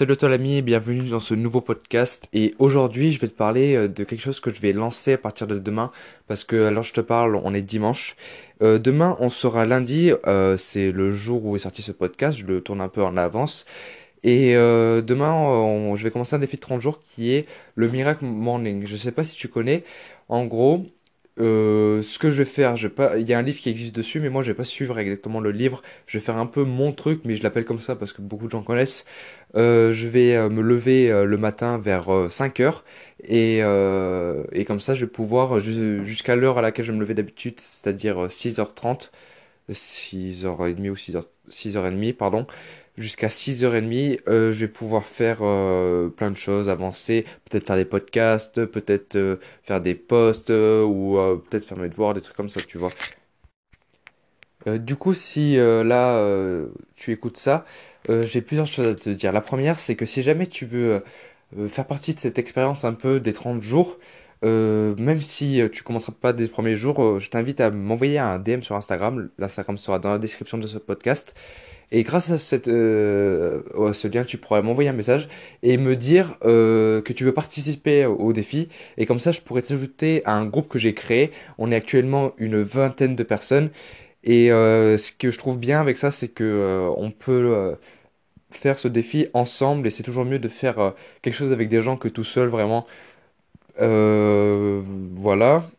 Salut à toi l'ami et bienvenue dans ce nouveau podcast. Et aujourd'hui je vais te parler euh, de quelque chose que je vais lancer à partir de demain parce que alors je te parle on est dimanche. Euh, demain on sera lundi euh, c'est le jour où est sorti ce podcast je le tourne un peu en avance. Et demain je vais commencer un défi de 30 jours qui est le Miracle Morning. Je sais pas si tu connais. En gros euh, ce que je vais faire, je pas, il y a un livre qui existe dessus, mais moi je vais pas suivre exactement le livre. Je vais faire un peu mon truc, mais je l'appelle comme ça parce que beaucoup de gens connaissent. Euh, je vais euh, me lever le matin vers euh, 5 heures et, et comme ça je vais pouvoir ju- jusqu'à l'heure à laquelle je me levais d'habitude, c'est-à-dire euh, 6h30, 6h30 ou 6h, 6h30, pardon, jusqu'à 6h30, euh, je vais pouvoir faire euh, plein de choses, avancer, peut-être faire des podcasts, peut-être euh, faire des posts ou peut-être faire mes devoirs, des trucs comme ça, tu vois. Du coup, si là tu écoutes ça, j'ai plusieurs choses à te dire. La première, c'est que si jamais tu veux faire partie de cette expérience un peu des 30 jours, euh, même si euh, tu commenceras pas dès les premiers jours, euh, je t'invite à m'envoyer un DM sur Instagram. L'Instagram sera dans la description de ce podcast. Et grâce à euh, à ce lien, tu pourras m'envoyer un message et me dire que tu veux participer au, défi. Et comme ça, je pourrais t'ajouter à un groupe que j'ai créé. On est actuellement une vingtaine de personnes. Et ce que je trouve bien avec ça, c'est que on peut faire ce défi ensemble et c'est toujours mieux de faire quelque chose avec des gens que tout seul, vraiment. Euh, voilà.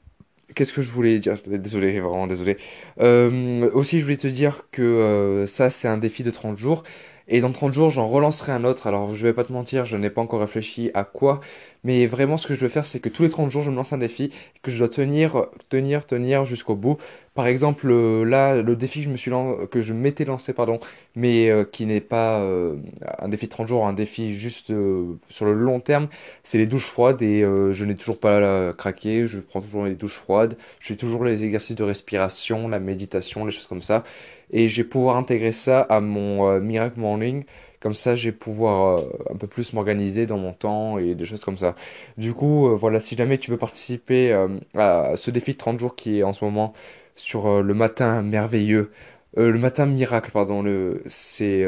Qu'est-ce que je voulais dire? Désolé, vraiment désolé. Euh, aussi, je voulais te dire que euh, ça, c'est un défi de 30 jours. Et dans 30 jours, j'en relancerai un autre. Alors, je vais pas te mentir, je n'ai pas encore réfléchi à quoi. Mais vraiment, ce que je veux faire, c'est que tous les 30 jours, je me lance un défi que je dois tenir, tenir, tenir jusqu'au bout. Par exemple, euh, là, le défi que je me suis m'étais lancé, pardon, mais euh, qui n'est pas euh, un défi de 30 jours, un défi juste sur le long terme, c'est les douches froides et je n'ai toujours pas craqué. Je prends toujours les douches froides. Je fais toujours les exercices de respiration, la méditation, les choses comme ça. Et je vais pouvoir intégrer ça à mon Miracle Morning. Comme ça, je vais pouvoir euh, un peu plus m'organiser dans mon temps et des choses comme ça. Du coup, euh, voilà, si jamais tu veux participer euh, à ce défi de 30 jours qui est en ce moment sur le matin merveilleux, le matin miracle, pardon, le, c'est,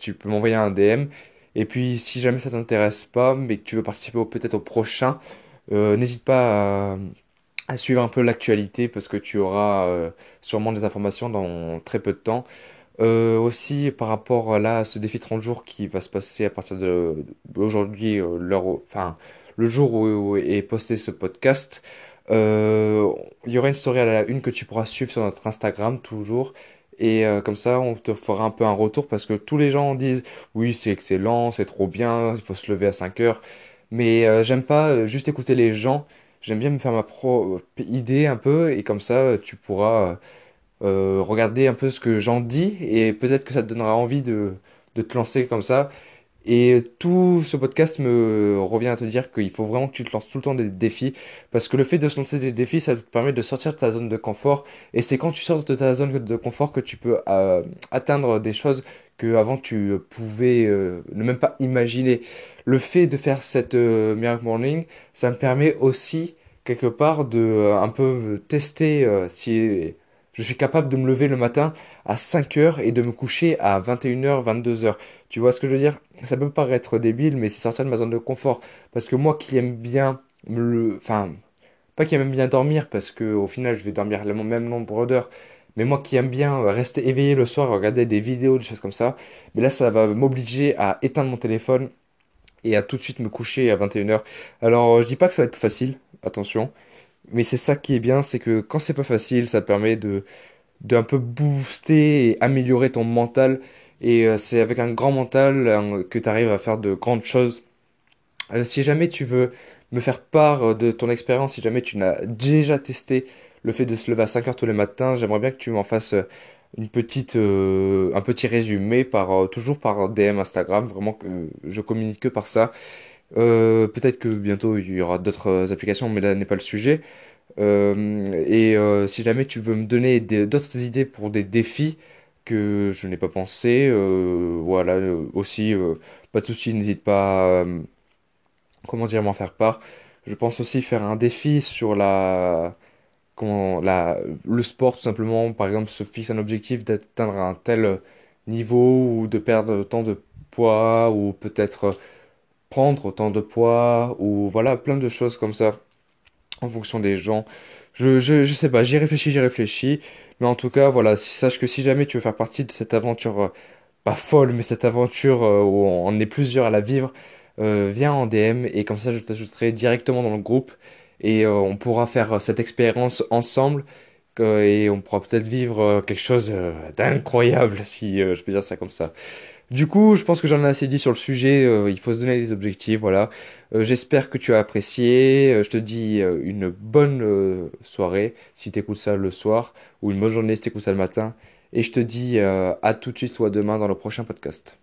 tu peux m'envoyer un DM. Et puis, si jamais ça t'intéresse pas, mais que tu veux participer peut-être au prochain, n'hésite pas à, suivre un peu l'actualité parce que tu auras sûrement des informations dans très peu de temps. Euh, aussi, par rapport là à ce défi 30 jours qui va se passer à partir de d'aujourd'hui, euh, l'heure, le jour où, est posté ce podcast, euh, il y aura une story à la une que tu pourras suivre sur notre Instagram toujours. Et comme ça, on te fera un peu un retour parce que tous les gens disent oui, c'est excellent, c'est trop bien, il faut se lever à 5 heures. Mais j'aime pas juste écouter les gens. J'aime bien me faire ma propre idée un peu et comme ça, tu pourras regarder un peu ce que j'en dis et peut-être que ça te donnera envie de, de te lancer comme ça. Et tout ce podcast me revient à te dire qu'il faut vraiment que tu te lances tout le temps des défis parce que le fait de se lancer des défis, ça te permet de sortir de ta zone de confort et c'est quand tu sors de ta zone de confort que tu peux euh, atteindre des choses que avant tu pouvais euh, ne même pas imaginer. Le fait de faire cette euh, Miracle Morning, ça me permet aussi quelque part de euh, un peu tester euh, si je suis capable de me lever le matin à 5 heures et de me coucher à 21h, 22h. Tu vois ce que je veux dire? Ça peut paraître débile, mais c'est sortir de ma zone de confort. Parce que moi qui aime bien me le... Enfin, pas qui aime bien dormir, parce que au final je vais dormir le même nombre d'heures. Mais moi qui aime bien rester éveillé le soir, regarder des vidéos, des choses comme ça, mais là ça va m'obliger à éteindre mon téléphone et à tout de suite me coucher à 21h. Alors je dis pas que ça va être plus facile, attention. Mais c'est ça qui est bien, c'est que quand c'est pas facile, ça permet de d'un peu booster et améliorer ton mental. Et euh, c'est avec un grand mental que tu arrives à faire de grandes choses. Euh, si jamais tu veux me faire part euh, de ton expérience, si jamais tu n'as déjà testé le fait de se lever à 5 heures tous les matins, j'aimerais bien que tu m'en fasses une petite, un petit résumé par, toujours par DM Instagram. Vraiment je communique que par ça. Euh, peut-être que bientôt il y aura d'autres euh, applications, mais là n'est pas le sujet. Euh, et si jamais tu veux me donner d'autres idées pour des défis que je n'ai pas pensé, voilà, aussi, pas de souci, n'hésite pas à, comment dire, m'en faire part. Je pense aussi faire un défi sur la, comment, la, le sport, tout simplement. Par exemple, se fixe un objectif d'atteindre un tel niveau ou de perdre tant de poids ou peut-être prendre autant de poids ou voilà, plein de choses comme ça en fonction des gens. Je, je, je sais pas, j'y réfléchis, j'y réfléchis. Mais en tout cas, voilà, sache que si jamais tu veux faire partie de cette aventure, euh, pas folle, mais cette aventure euh, où on est plusieurs à la vivre, euh, viens en DM et comme ça je t'ajouterai directement dans le groupe et on pourra faire cette expérience ensemble et on pourra peut-être vivre quelque chose d'incroyable si je peux dire ça comme ça. Du coup, je pense que j'en ai assez dit sur le sujet. euh, il faut se donner des objectifs, voilà. Euh, j'espère que tu as apprécié. Euh, je te dis une bonne soirée si tu écoutes ça le soir, ou une bonne journée si tu écoutes ça le matin. Et je te dis à tout de suite ou à demain dans le prochain podcast.